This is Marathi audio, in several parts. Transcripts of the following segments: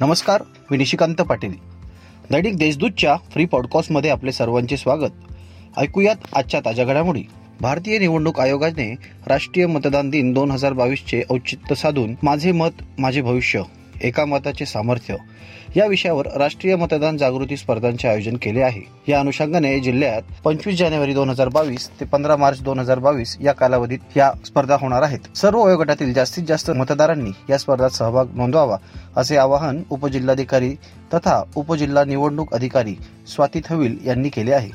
नमस्कार मी निशिकांत पाटील. दैनिक देशदूतच्या फ्री पॉडकास्टमध्ये आपले सर्वांचे स्वागत. ऐकूयात आजच्या ताज्या घडामोडी. भारतीय निवडणूक आयोगाने राष्ट्रीय मतदान दिन दोन हजार बावीसचे औचित्य साधून माझे मत माझे भविष्य. एका मताचे सामर्थ्य. या विषयावर राष्ट्रीय मतदान जागृती स्पर्धांचे आयोजन केले आहे. या अनुषंगाने जिल्ह्यात पंचवीस जानेवारी दोन हजार बावीस ते पंधरा मार्च दोन हजार बावीस या कालावधीत या स्पर्धा होणार आहेत. सर्व वयोगटातील जास्तीत जास्त मतदारांनी या स्पर्धात सहभाग नोंदवावा असे आवाहन उपजिल्हाधिकारी तथा उपजिल्हा निवडणूक अधिकारी स्वाती थविल यांनी केले आहे.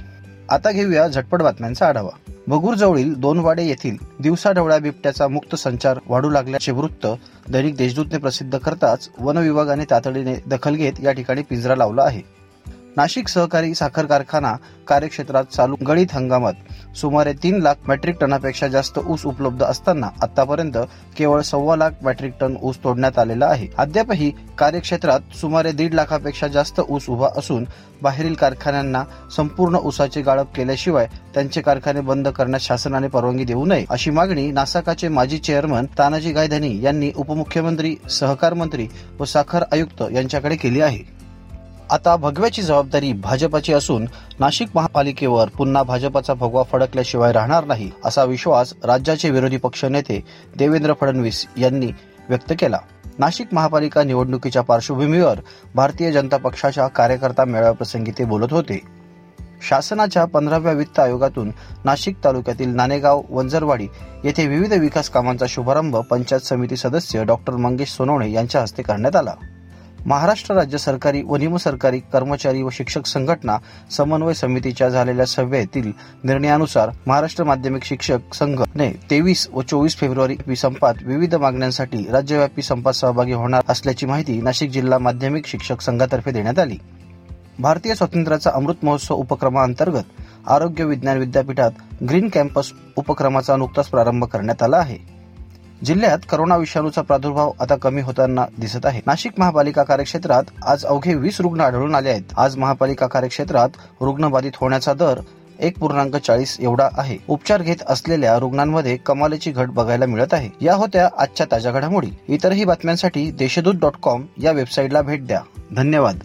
आता घेऊया झटपट बातम्यांचा आढावा. बगूरजवळील दोनवाडे येथील दिवसा ढवळ्या बिबट्याचा मुक्त संचार वाढू लागल्याचे वृत्त दैनिक देशदूतने प्रसिद्ध करताच वन विभागाने तातडीने दखल घेत या ठिकाणी पिंजरा लावला आहे. नाशिक सहकारी साखर कारखाना कार्यक्षेत्रात चालू गळीत हंगामात सुमारे तीन लाख मेट्रिक टनापेक्षा जास्त ऊस उपलब्ध असताना आतापर्यंत केवळ सव्वा लाख मेट्रिक टन ऊस तोडण्यात आलेला आहे. अद्यापही कार्यक्षेत्रात सुमारे दीड लाखापेक्षा जास्त ऊस उभा असून बाहेरील कारखान्यांना संपूर्ण ऊसाचे गाळप केल्याशिवाय त्यांचे कारखाने बंद करण्यास शासनाने परवानगी देऊ नये अशी मागणी नासाकाचे माजी चेअरमन तानाजी गायधनी यांनी उपमुख्यमंत्री सहकार मंत्री व साखर आयुक्त यांच्याकडे केली आहे. आता भगव्याची जबाबदारी भाजपाची असून नाशिक महापालिकेवर पुन्हा भाजपाचा भगवा फडकल्याशिवाय राहणार नाही असा विश्वास राज्याचे विरोधी पक्ष नेते देवेंद्र फडणवीस यांनी व्यक्त केला. नाशिक महापालिका निवडणुकीच्या पार्श्वभूमीवर भारतीय जनता पक्षाच्या कार्यकर्ता मेळाव्याप्रसंगी ते बोलत होते. शासनाच्या पंधराव्या वित्त आयोगातून नाशिक तालुक्यातील नाणेगाव वंजरवाडी येथे विविध विकास कामांचा शुभारंभ पंचायत समिती सदस्य डॉक्टर मंगेश सोनवणे यांच्या हस्ते करण्यात आला. महाराष्ट्र राज्य सरकारी व निमसरकारी कर्मचारी व शिक्षक संघटना समन्वय समितीच्या झालेल्या सभेतील निर्णयानुसार महाराष्ट्र माध्यमिक शिक्षक संघने तेवीस व चोवीस फेब्रुवारी संपात विविध मागण्यांसाठी राज्यव्यापी संपात सहभागी होणार असल्याची माहिती नाशिक जिल्हा माध्यमिक शिक्षक संघातर्फे देण्यात आली. भारतीय स्वातंत्र्याचा अमृत महोत्सव उपक्रमाअंतर्गत आरोग्य विज्ञान विद्यापीठात ग्रीन कॅम्पस उपक्रमाचा नुकताच प्रारंभ करण्यात आला आहे. जिल्ह्यात करोना विषाणूचा प्रादुर्भाव आता कमी होताना दिसत आहे. नाशिक महापालिका कार्यक्षेत्रात आज अवघे वीस रुग्ण आढळून आले आहेत. आज महापालिका कार्यक्षेत्रात रुग्ण बाधित होण्याचा दर एक पूर्णांक चाळीस एवढा आहे. उपचार घेत असलेल्या रुग्णांमध्ये कमालीची घट बघायला मिळत आहे. या होत्या आजच्या ताज्या घडामोडी. इतरही बातम्यांसाठी देशदूत डॉट कॉम या वेबसाईटला भेट द्या. धन्यवाद.